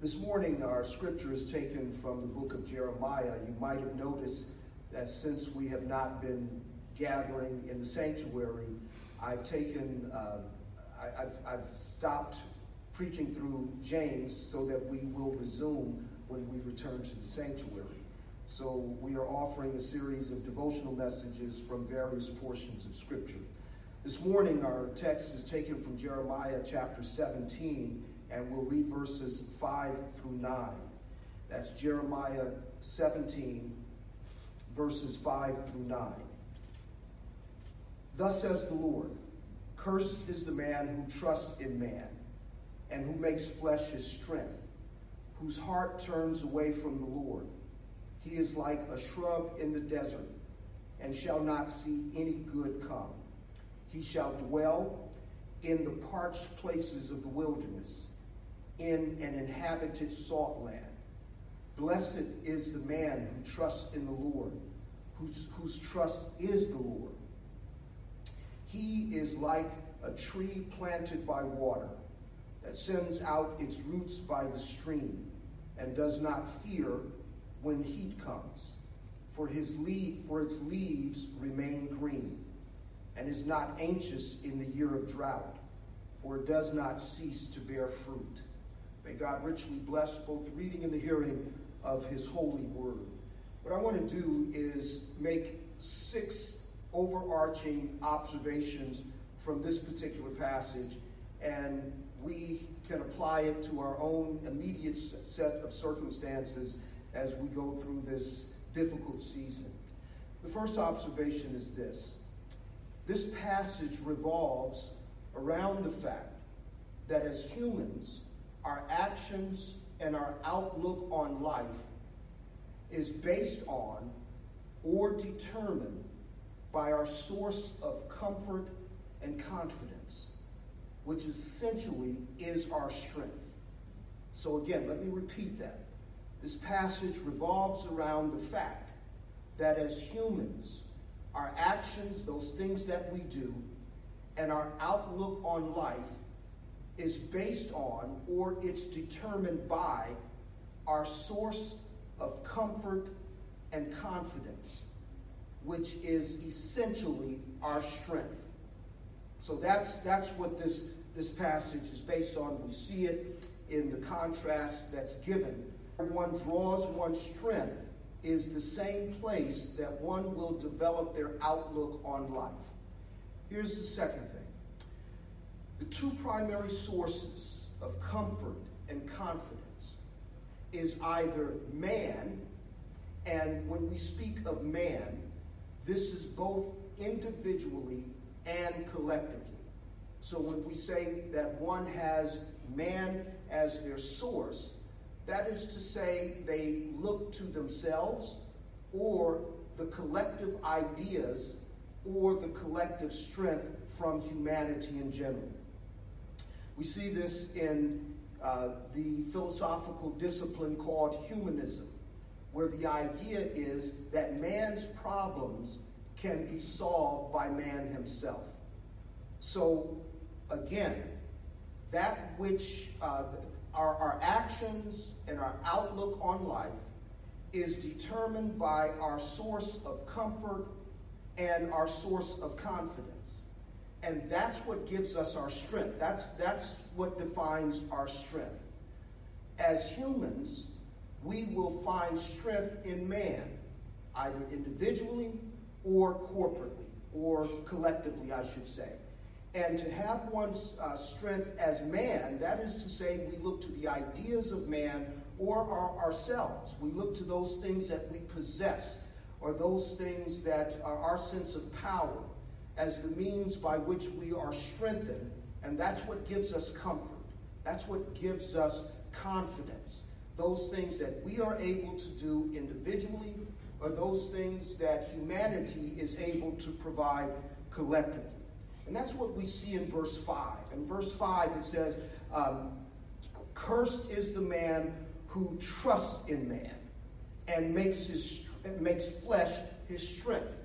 This morning, our scripture is taken from the book of Jeremiah. You might have noticed that since we have not been gathering in the sanctuary, I've taken, uh, I, have I've stopped preaching through James so that we will resume when we return to the sanctuary. So we are offering a series of devotional messages from various portions of Scripture. This morning, our text is taken from Jeremiah chapter 17, and we'll read verses 5 through 9. That's Jeremiah 17, verses 5 through 9. Thus says the Lord Cursed is the man who trusts in man, and who makes flesh his strength, whose heart turns away from the Lord. He is like a shrub in the desert, and shall not see any good come. He shall dwell in the parched places of the wilderness, in an inhabited salt land. Blessed is the man who trusts in the Lord, whose, whose trust is the Lord. He is like a tree planted by water that sends out its roots by the stream and does not fear when heat comes, for, his leaf, for its leaves remain green, and is not anxious in the year of drought, for it does not cease to bear fruit. May God richly bless both the reading and the hearing of his holy word. What I want to do is make six overarching observations from this particular passage, and we can apply it to our own immediate set of circumstances as we go through this difficult season. The first observation is this this passage revolves around the fact that as humans, our actions and our outlook on life is based on or determined by our source of comfort and confidence, which essentially is our strength. So, again, let me repeat that. This passage revolves around the fact that as humans, our actions, those things that we do, and our outlook on life is based on or it's determined by our source of comfort and confidence, which is essentially our strength. So that's, that's what this, this passage is based on. We see it in the contrast that's given one draws one's strength is the same place that one will develop their outlook on life. Here's the second thing the two primary sources of comfort and confidence is either man, and when we speak of man, this is both individually and collectively. So when we say that one has man as their source, that is to say, they look to themselves or the collective ideas or the collective strength from humanity in general. We see this in uh, the philosophical discipline called humanism, where the idea is that man's problems can be solved by man himself. So, again, that which uh, our, our actions and our outlook on life is determined by our source of comfort and our source of confidence. And that's what gives us our strength. That's, that's what defines our strength. As humans, we will find strength in man, either individually or corporately, or collectively, I should say. And to have one's uh, strength as man, that is to say, we look to the ideas of man or our, ourselves. We look to those things that we possess or those things that are our sense of power as the means by which we are strengthened. And that's what gives us comfort. That's what gives us confidence. Those things that we are able to do individually or those things that humanity is able to provide collectively. And that's what we see in verse 5. In verse 5, it says, um, Cursed is the man who trusts in man and makes, his, makes flesh his strength.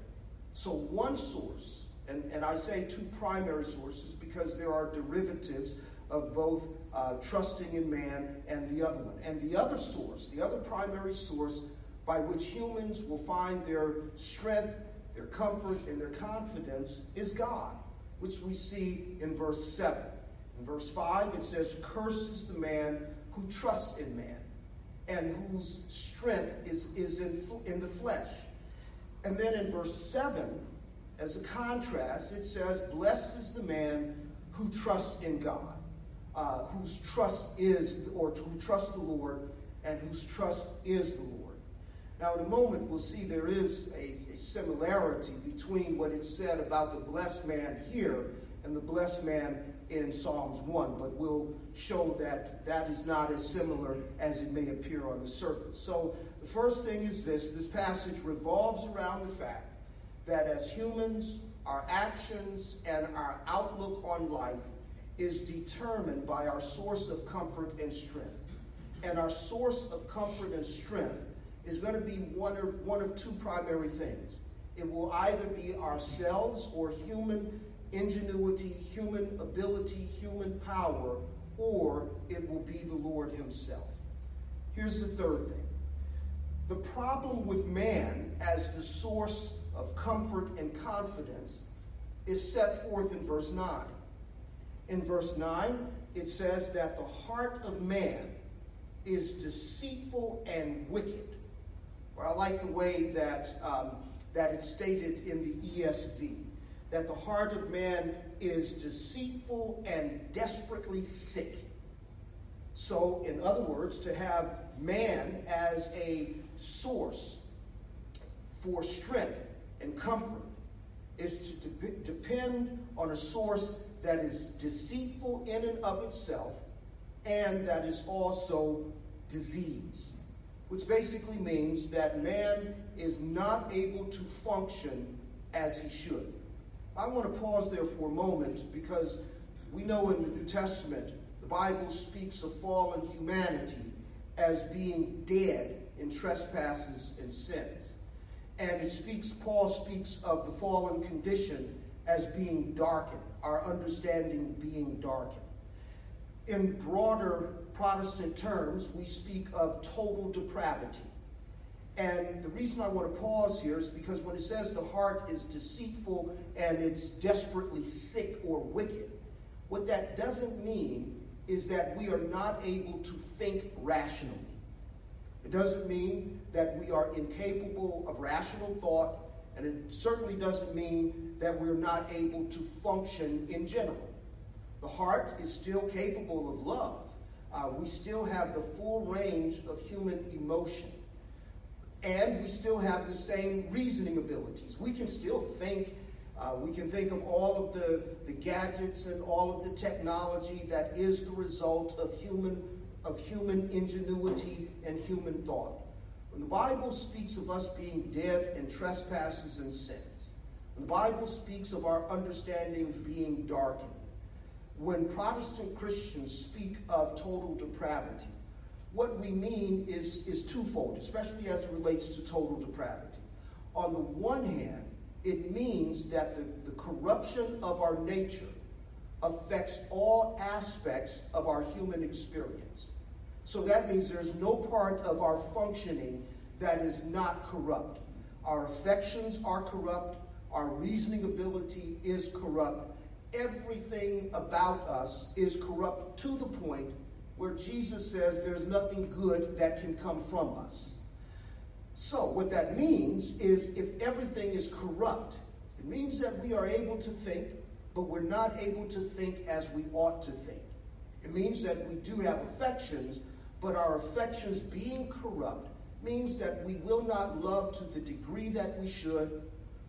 So, one source, and, and I say two primary sources because there are derivatives of both uh, trusting in man and the other one. And the other source, the other primary source by which humans will find their strength, their comfort, and their confidence is God, which we see in verse 7. In verse 5, it says, Curses the man who trusts in man and whose strength is, is in, in the flesh. And then in verse 7, as a contrast, it says, Blessed is the man who trusts in God, uh, whose trust is, or who trusts the Lord, and whose trust is the Lord. Now, in a moment, we'll see there is a, a similarity between what it said about the blessed man here and the blessed man in Psalms 1, but we'll show that that is not as similar as it may appear on the surface. So, the first thing is this this passage revolves around the fact that as humans, our actions and our outlook on life is determined by our source of comfort and strength. And our source of comfort and strength is going to be one of, one of two primary things. It will either be ourselves or human ingenuity, human ability, human power, or it will be the Lord Himself. Here's the third thing the problem with man as the source of comfort and confidence is set forth in verse 9. In verse 9, it says that the heart of man is deceitful and wicked. Well, I like the way that, um, that it's stated in the ESV that the heart of man is deceitful and desperately sick. So, in other words, to have man as a source for strength and comfort is to de- depend on a source that is deceitful in and of itself and that is also disease, which basically means that man is not able to function as he should. I want to pause there for a moment because we know in the New Testament the Bible speaks of fallen humanity as being dead in trespasses and sins. And it speaks, Paul speaks of the fallen condition as being darkened, our understanding being darkened. In broader Protestant terms, we speak of total depravity. And the reason I want to pause here is because when it says the heart is deceitful and it's desperately sick or wicked, what that doesn't mean is that we are not able to think rationally. It doesn't mean that we are incapable of rational thought, and it certainly doesn't mean that we're not able to function in general. The heart is still capable of love. Uh, we still have the full range of human emotion and we still have the same reasoning abilities. We can still think. Uh, we can think of all of the, the gadgets and all of the technology that is the result of human, of human ingenuity and human thought. When the Bible speaks of us being dead in trespasses and sins, when the Bible speaks of our understanding being darkened, when Protestant Christians speak of total depravity, what we mean is, is twofold, especially as it relates to total depravity. On the one hand, it means that the, the corruption of our nature affects all aspects of our human experience. So that means there's no part of our functioning that is not corrupt. Our affections are corrupt, our reasoning ability is corrupt, everything about us is corrupt to the point where Jesus says there's nothing good that can come from us. So, what that means is if everything is corrupt, it means that we are able to think, but we're not able to think as we ought to think. It means that we do have affections, but our affections being corrupt means that we will not love to the degree that we should.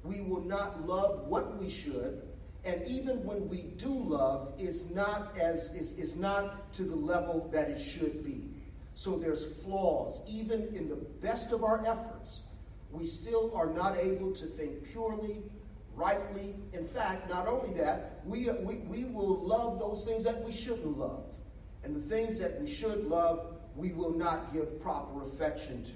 We will not love what we should. And even when we do love, is not as is, is not to the level that it should be. So there's flaws. Even in the best of our efforts, we still are not able to think purely, rightly. In fact, not only that, we, we, we will love those things that we shouldn't love. And the things that we should love, we will not give proper affection to.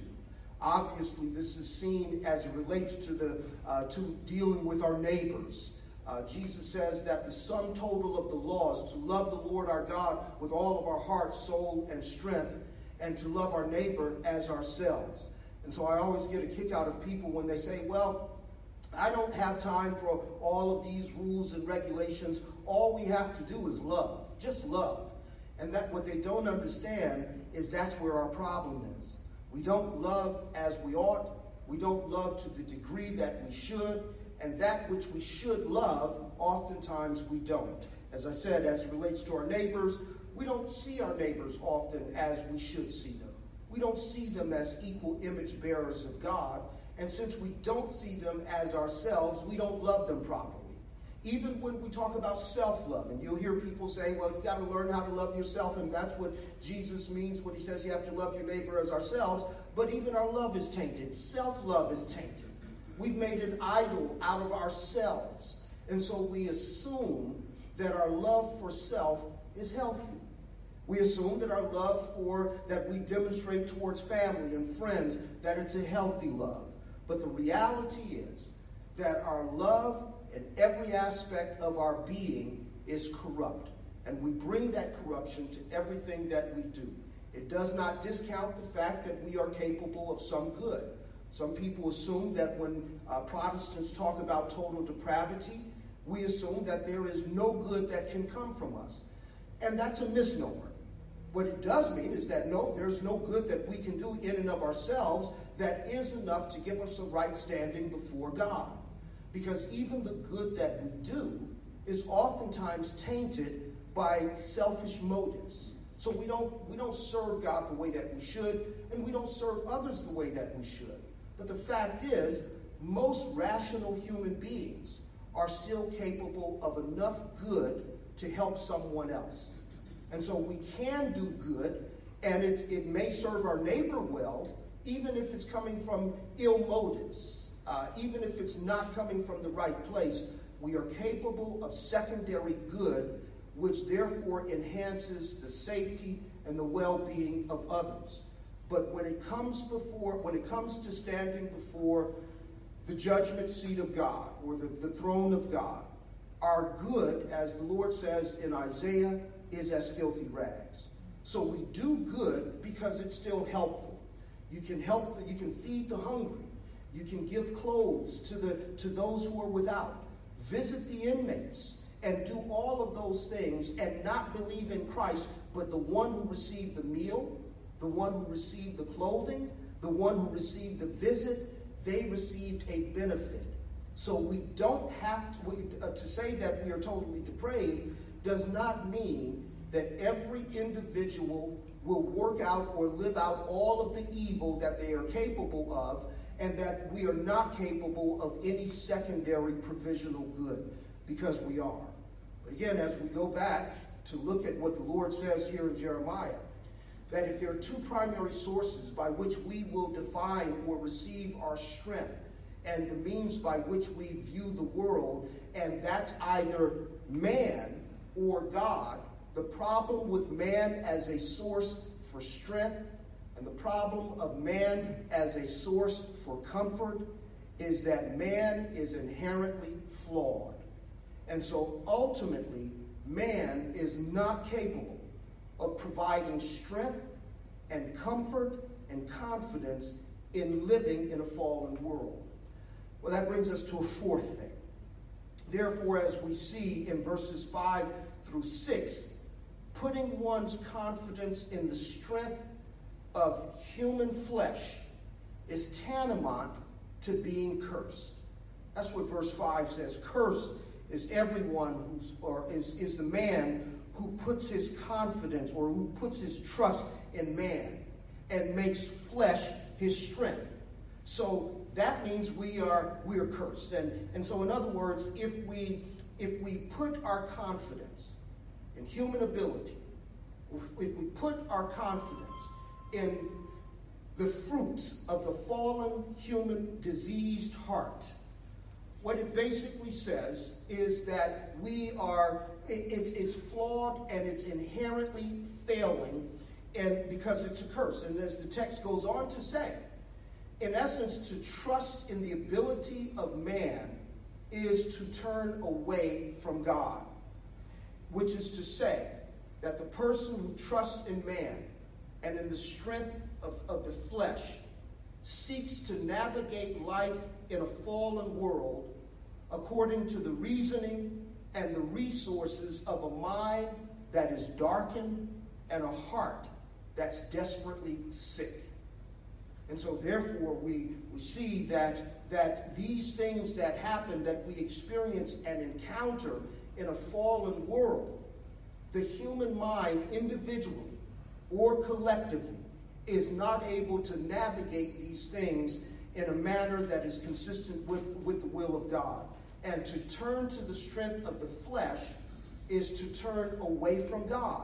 Obviously, this is seen as it relates to the uh, to dealing with our neighbors. Uh, Jesus says that the sum total of the law is to love the Lord our God with all of our heart, soul, and strength, and to love our neighbor as ourselves. And so I always get a kick out of people when they say, well, I don't have time for all of these rules and regulations. All we have to do is love, just love. And that what they don't understand is that's where our problem is. We don't love as we ought. We don't love to the degree that we should. And that which we should love, oftentimes we don't. As I said, as it relates to our neighbors, we don't see our neighbors often as we should see them. We don't see them as equal image bearers of God. And since we don't see them as ourselves, we don't love them properly. Even when we talk about self love, and you'll hear people say, well, you got to learn how to love yourself, and that's what Jesus means when he says you have to love your neighbor as ourselves. But even our love is tainted. Self love is tainted. We've made an idol out of ourselves. And so we assume that our love for self is healthy. We assume that our love for that we demonstrate towards family and friends that it's a healthy love. But the reality is that our love in every aspect of our being is corrupt. And we bring that corruption to everything that we do. It does not discount the fact that we are capable of some good. Some people assume that when uh, Protestants talk about total depravity, we assume that there is no good that can come from us. And that's a misnomer. What it does mean is that no, there's no good that we can do in and of ourselves that is enough to give us a right standing before God. Because even the good that we do is oftentimes tainted by selfish motives. So we don't, we don't serve God the way that we should, and we don't serve others the way that we should. But the fact is, most rational human beings are still capable of enough good to help someone else. And so we can do good, and it, it may serve our neighbor well, even if it's coming from ill motives, uh, even if it's not coming from the right place. We are capable of secondary good, which therefore enhances the safety and the well being of others. But when it comes before, when it comes to standing before the judgment seat of God or the, the throne of God, our good, as the Lord says in Isaiah, is as filthy rags. So we do good because it's still helpful. You can help, you can feed the hungry. You can give clothes to, the, to those who are without. Visit the inmates and do all of those things and not believe in Christ, but the one who received the meal, the one who received the clothing, the one who received the visit, they received a benefit. So we don't have to, we, uh, to say that we are totally depraved does not mean that every individual will work out or live out all of the evil that they are capable of, and that we are not capable of any secondary provisional good, because we are. But again, as we go back to look at what the Lord says here in Jeremiah, that if there are two primary sources by which we will define or receive our strength, and the means by which we view the world, and that's either man or God, the problem with man as a source for strength and the problem of man as a source for comfort is that man is inherently flawed. And so ultimately, man is not capable of providing strength and comfort and confidence in living in a fallen world. Well, that brings us to a fourth thing. Therefore, as we see in verses 5 through 6, putting one's confidence in the strength of human flesh is tantamount to being cursed. That's what verse 5 says. Cursed is everyone who's, or is, is the man who puts his confidence or who puts his trust in man and makes flesh his strength. So that means we are we are cursed. And, and so in other words, if we if we put our confidence in human ability, if we put our confidence in the fruits of the fallen human diseased heart, what it basically says is that we are, it, it's, it's flawed and it's inherently failing and because it's a curse. And as the text goes on to say, in essence, to trust in the ability of man is to turn away from God, which is to say that the person who trusts in man and in the strength of, of the flesh seeks to navigate life in a fallen world according to the reasoning and the resources of a mind that is darkened and a heart that's desperately sick. And so, therefore, we, we see that, that these things that happen, that we experience and encounter in a fallen world, the human mind, individually or collectively, is not able to navigate these things in a manner that is consistent with, with the will of God. And to turn to the strength of the flesh is to turn away from God.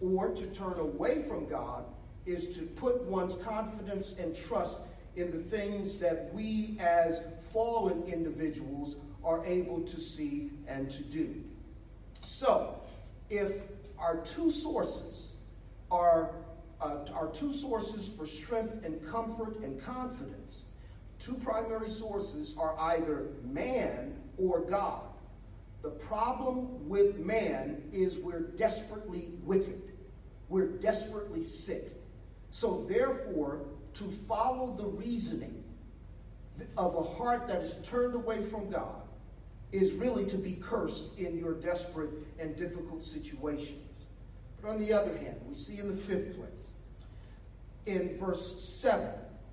Or to turn away from God is to put one's confidence and trust in the things that we as fallen individuals are able to see and to do. So, if our two sources are uh, our two sources for strength and comfort and confidence, two primary sources are either man or God. The problem with man is we're desperately wicked. We're desperately sick. So, therefore, to follow the reasoning of a heart that is turned away from God is really to be cursed in your desperate and difficult situations. But on the other hand, we see in the fifth place, in verse 7,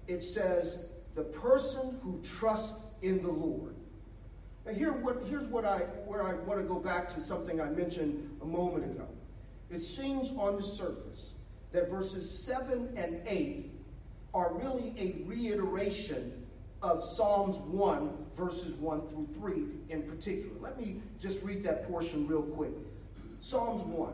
it says, The person who trusts in the Lord. Now here what, here's what I, where I want to go back to something I mentioned a moment ago. It seems on the surface that verses 7 and 8 are really a reiteration of Psalms 1, verses 1 through 3 in particular. Let me just read that portion real quick. Psalms 1,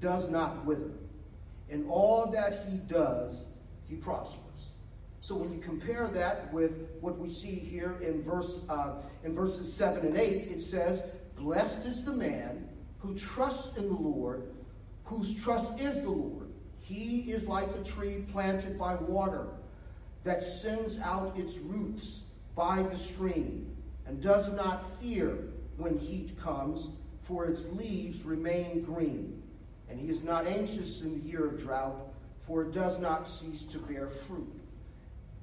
does not wither. In all that he does, he prospers. So when you compare that with what we see here in verse uh, in verses seven and eight, it says, "Blessed is the man who trusts in the Lord, whose trust is the Lord. He is like a tree planted by water that sends out its roots by the stream and does not fear when heat comes, for its leaves remain green." And he is not anxious in the year of drought, for it does not cease to bear fruit.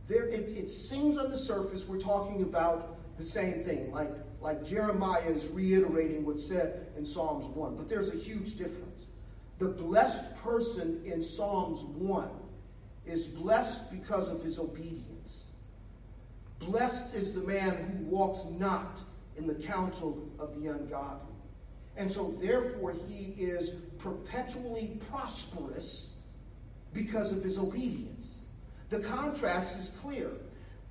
There, it, it seems on the surface we're talking about the same thing, like, like Jeremiah is reiterating what's said in Psalms 1, but there's a huge difference. The blessed person in Psalms 1 is blessed because of his obedience. Blessed is the man who walks not in the counsel of the ungodly. And so, therefore, he is perpetually prosperous because of his obedience. The contrast is clear.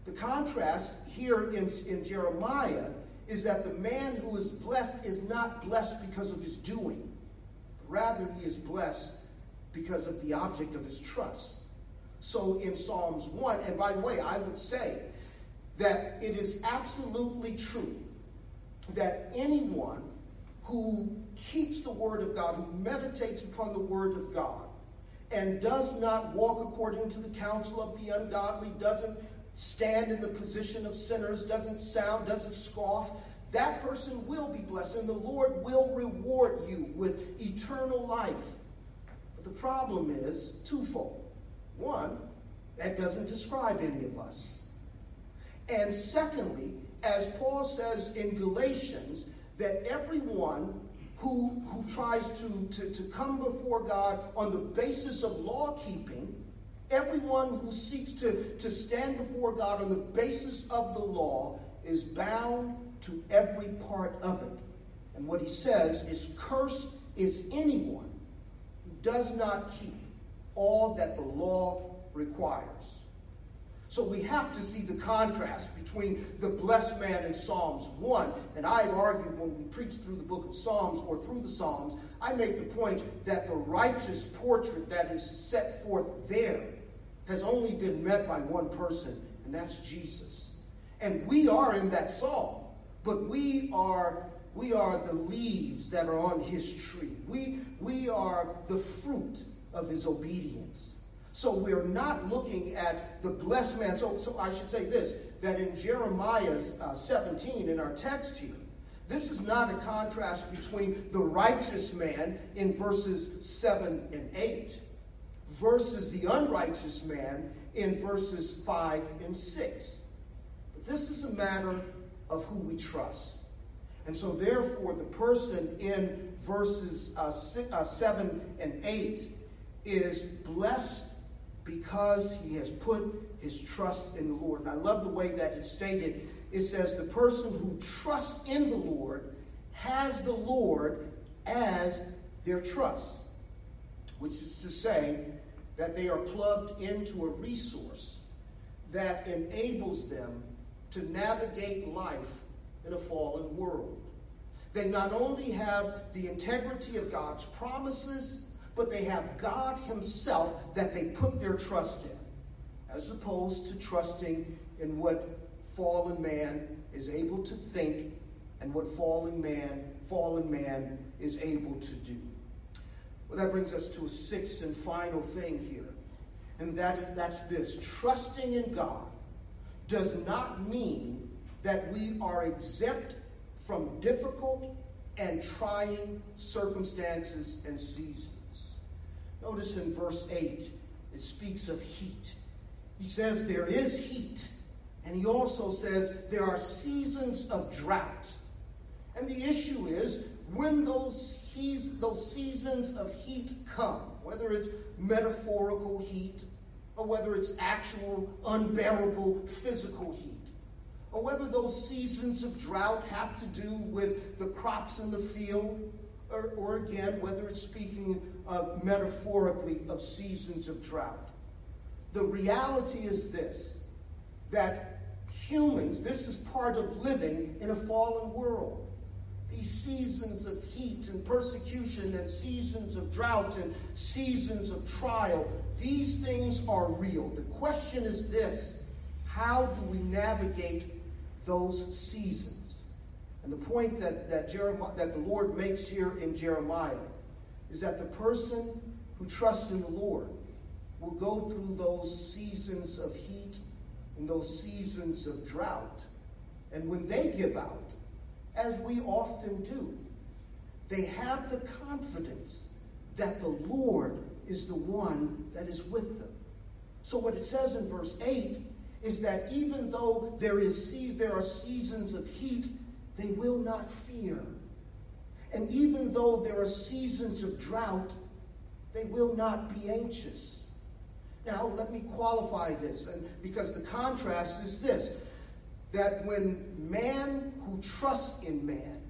The contrast here in, in Jeremiah is that the man who is blessed is not blessed because of his doing, rather, he is blessed because of the object of his trust. So in Psalms 1, and by the way, I would say that it is absolutely true that anyone who keeps the word of God, who meditates upon the word of God, and does not walk according to the counsel of the ungodly, doesn't stand in the position of sinners, doesn't sound, doesn't scoff, that person will be blessed, and the Lord will reward you with eternal life. But the problem is twofold. One, that doesn't describe any of us. And secondly, as Paul says in Galatians, that everyone who, who tries to, to, to come before God on the basis of law keeping, everyone who seeks to, to stand before God on the basis of the law is bound to every part of it. And what he says is, Cursed is anyone who does not keep all that the law requires. So we have to see the contrast between the blessed man in Psalms 1. And I've argued when we preach through the book of Psalms or through the Psalms, I make the point that the righteous portrait that is set forth there has only been met by one person, and that's Jesus. And we are in that psalm, but we are we are the leaves that are on his tree. We, we are the fruit of his obedience. So we're not looking at the blessed man. So, so I should say this that in Jeremiah uh, 17, in our text here, this is not a contrast between the righteous man in verses 7 and 8 versus the unrighteous man in verses 5 and 6. But this is a matter of who we trust. And so, therefore, the person in verses uh, uh, 7 and 8 is blessed because he has put his trust in the Lord. And I love the way that it's stated. It says, The person who trusts in the Lord has the Lord as their trust, which is to say that they are plugged into a resource that enables them to navigate life in a fallen world. They not only have the integrity of God's promises, but they have God Himself that they put their trust in, as opposed to trusting in what fallen man is able to think and what fallen man, fallen man is able to do. Well, that brings us to a sixth and final thing here. And that is that's this. Trusting in God does not mean that we are exempt from difficult and trying circumstances and seasons. Notice in verse 8, it speaks of heat. He says there is heat, and he also says there are seasons of drought. And the issue is when those, those seasons of heat come, whether it's metaphorical heat or whether it's actual unbearable physical heat or whether those seasons of drought have to do with the crops in the field, or, or again, whether it's speaking uh, metaphorically of seasons of drought. The reality is this that humans, this is part of living in a fallen world. These seasons of heat and persecution and seasons of drought and seasons of trial, these things are real. The question is this how do we navigate those seasons. And the point that, that, Jeremiah, that the Lord makes here in Jeremiah is that the person who trusts in the Lord will go through those seasons of heat and those seasons of drought. And when they give out, as we often do, they have the confidence that the Lord is the one that is with them. So, what it says in verse 8 is that even though there is there are seasons of heat, they will not fear. And even though there are seasons of drought, they will not be anxious. Now, let me qualify this, because the contrast is this that when man who trusts in man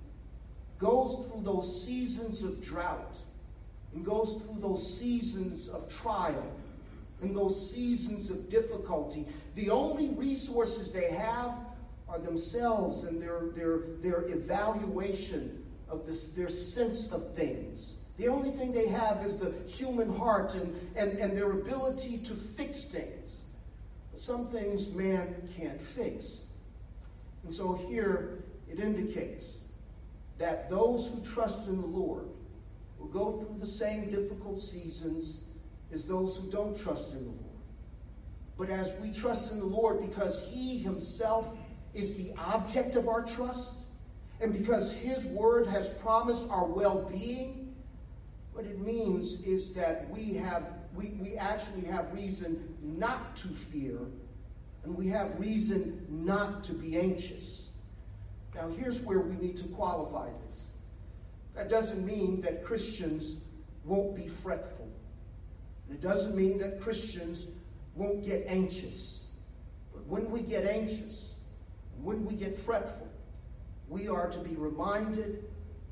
goes through those seasons of drought and goes through those seasons of trial, and those seasons of difficulty, the only resources they have are themselves and their, their, their evaluation of this, their sense of things. The only thing they have is the human heart and, and, and their ability to fix things. But some things man can't fix. And so here it indicates that those who trust in the Lord will go through the same difficult seasons as those who don't trust in the Lord. But as we trust in the Lord because He Himself is the object of our trust, and because His Word has promised our well being, what it means is that we have we, we actually have reason not to fear, and we have reason not to be anxious. Now, here's where we need to qualify this. That doesn't mean that Christians won't be fretful. It doesn't mean that Christians won't get anxious. But when we get anxious, when we get fretful, we are to be reminded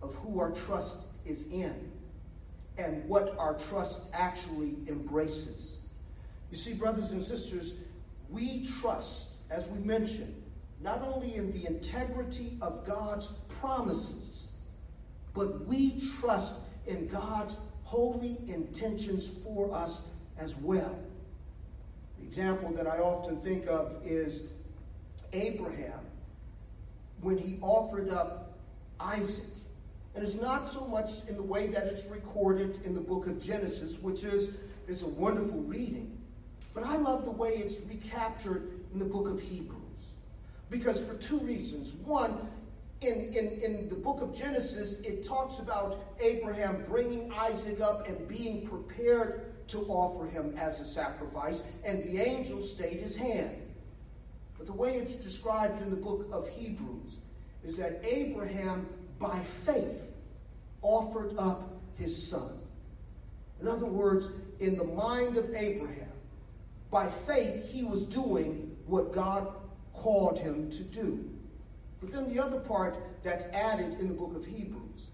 of who our trust is in and what our trust actually embraces. You see, brothers and sisters, we trust, as we mentioned, not only in the integrity of God's promises, but we trust in God's holy intentions for us as well. The example that I often think of is Abraham when he offered up Isaac. And it's not so much in the way that it's recorded in the book of Genesis, which is, is a wonderful reading, but I love the way it's recaptured in the book of Hebrews. Because for two reasons. One, in, in, in the book of Genesis, it talks about Abraham bringing Isaac up and being prepared to offer him as a sacrifice, and the angel stayed his hand. But the way it's described in the book of Hebrews is that Abraham, by faith, offered up his son. In other words, in the mind of Abraham, by faith, he was doing what God called him to do. But then the other part that's added in the book of Hebrews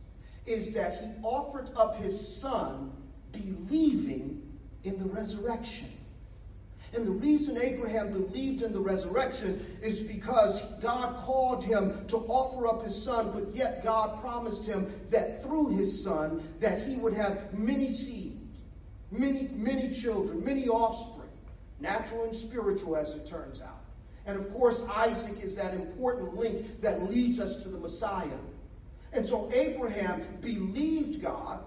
is that he offered up his son believing in the resurrection. And the reason Abraham believed in the resurrection is because God called him to offer up his son, but yet God promised him that through his son that he would have many seeds, many many children, many offspring, natural and spiritual as it turns out. And of course, Isaac is that important link that leads us to the Messiah. And so Abraham believed God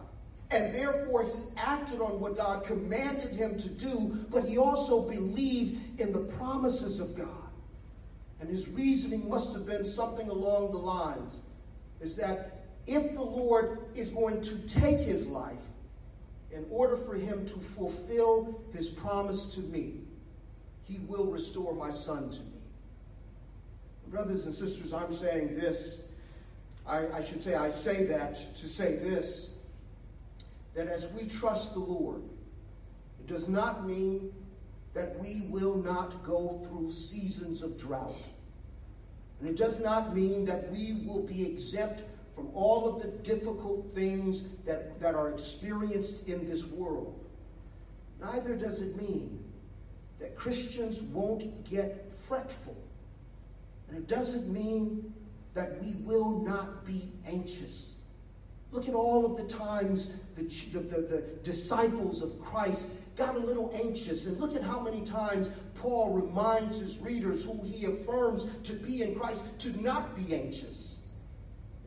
and therefore, he acted on what God commanded him to do, but he also believed in the promises of God. And his reasoning must have been something along the lines is that if the Lord is going to take his life, in order for him to fulfill his promise to me, he will restore my son to me. Brothers and sisters, I'm saying this. I, I should say, I say that to say this that as we trust the Lord, it does not mean that we will not go through seasons of drought. And it does not mean that we will be exempt from all of the difficult things that, that are experienced in this world. Neither does it mean that Christians won't get fretful. And it doesn't mean that we will not be anxious. Look at all of the times the, the, the, the, disciples of Christ got a little anxious. And look at how many times Paul reminds his readers, who he affirms to be in Christ, to not be anxious.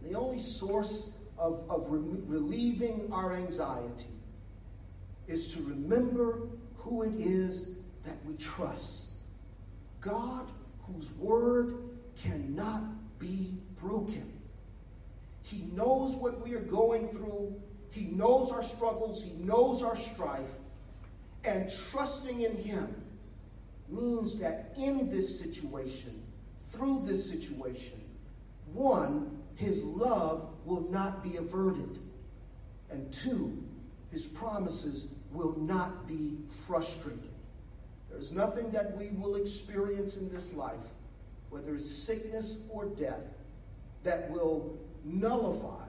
The only source of, of re- relieving our anxiety is to remember who it is that we trust. God, whose word cannot be broken. He knows what we are going through. He knows our struggles. He knows our strife. And trusting in Him means that in this situation, through this situation, one, His love will not be averted. And two, His promises will not be frustrated. There's nothing that we will experience in this life, whether it's sickness or death, that will nullify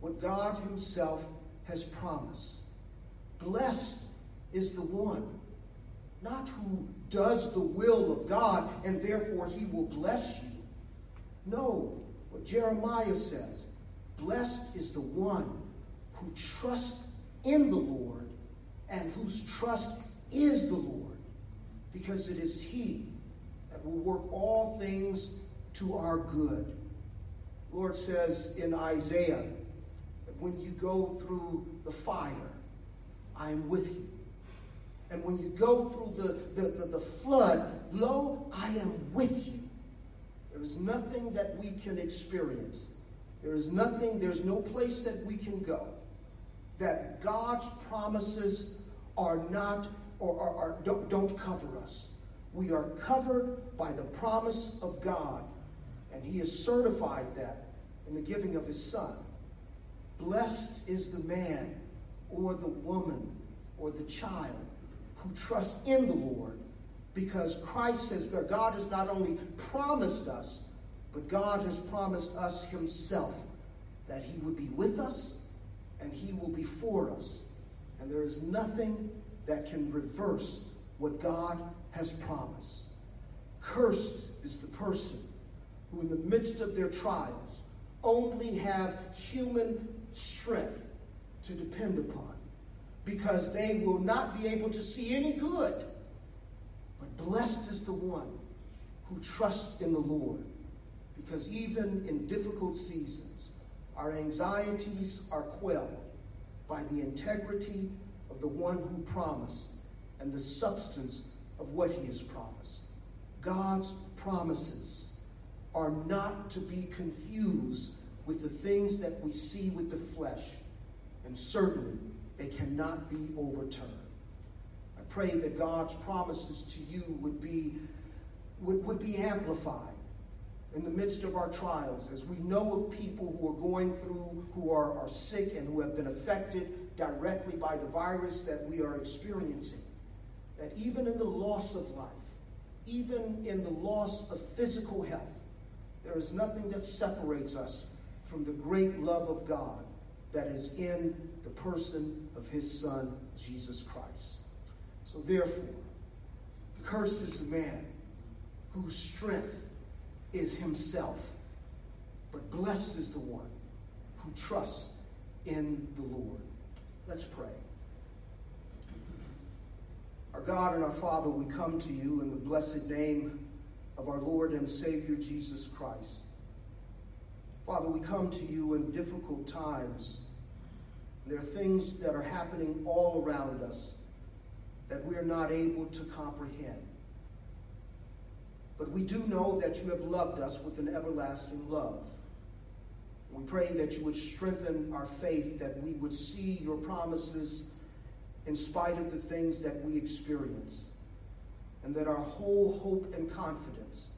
what God Himself has promised. Blessed is the one, not who does the will of God and therefore He will bless you. No, what Jeremiah says blessed is the one who trusts in the Lord and whose trust is the Lord, because it is He that will work all things to our good Lord says in Isaiah that when you go through the fire, I am with you. And when you go through the, the, the, the flood, lo, I am with you. There is nothing that we can experience. There is nothing, there's no place that we can go that God's promises are not or, or, or don't, don't cover us. We are covered by the promise of God and he has certified that in the giving of his son. Blessed is the man or the woman or the child who trusts in the Lord because Christ says that uh, God has not only promised us, but God has promised us himself that he would be with us and he will be for us. And there is nothing that can reverse what God has promised. Cursed is the person who, in the midst of their trials, only have human strength to depend upon because they will not be able to see any good. But blessed is the one who trusts in the Lord because even in difficult seasons, our anxieties are quelled by the integrity of the one who promised and the substance of what he has promised. God's promises are not to be confused with the things that we see with the flesh, and certainly they cannot be overturned. I pray that God's promises to you would be, would, would be amplified in the midst of our trials as we know of people who are going through, who are, are sick and who have been affected directly by the virus that we are experiencing. That even in the loss of life, even in the loss of physical health, there is nothing that separates us from the great love of God that is in the person of his Son, Jesus Christ. So therefore, cursed is the man whose strength is himself, but blessed is the one who trusts in the Lord. Let's pray. Our God and our Father, we come to you in the blessed name of our Lord and Savior Jesus Christ. Father, we come to you in difficult times. There are things that are happening all around us that we are not able to comprehend. But we do know that you have loved us with an everlasting love. We pray that you would strengthen our faith, that we would see your promises in spite of the things that we experience, and that our whole hope and confidence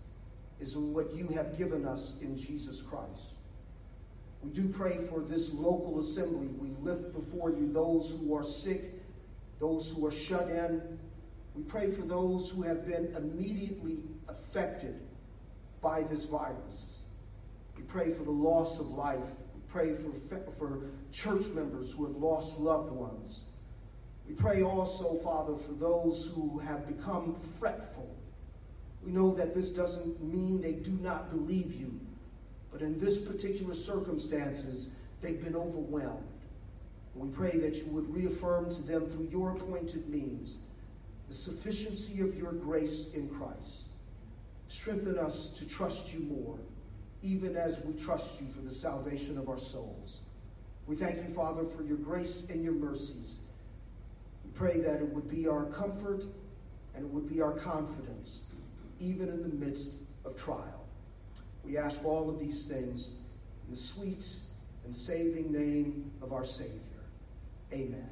is in what you have given us in Jesus Christ. We do pray for this local assembly. We lift before you those who are sick, those who are shut in. We pray for those who have been immediately affected by this virus. We pray for the loss of life. We pray for, for church members who have lost loved ones. We pray also, Father, for those who have become fretful. We know that this doesn't mean they do not believe you, but in this particular circumstances, they've been overwhelmed. We pray that you would reaffirm to them through your appointed means the sufficiency of your grace in Christ. Strengthen us to trust you more, even as we trust you for the salvation of our souls. We thank you, Father, for your grace and your mercies. Pray that it would be our comfort and it would be our confidence, even in the midst of trial. We ask all of these things in the sweet and saving name of our Savior. Amen.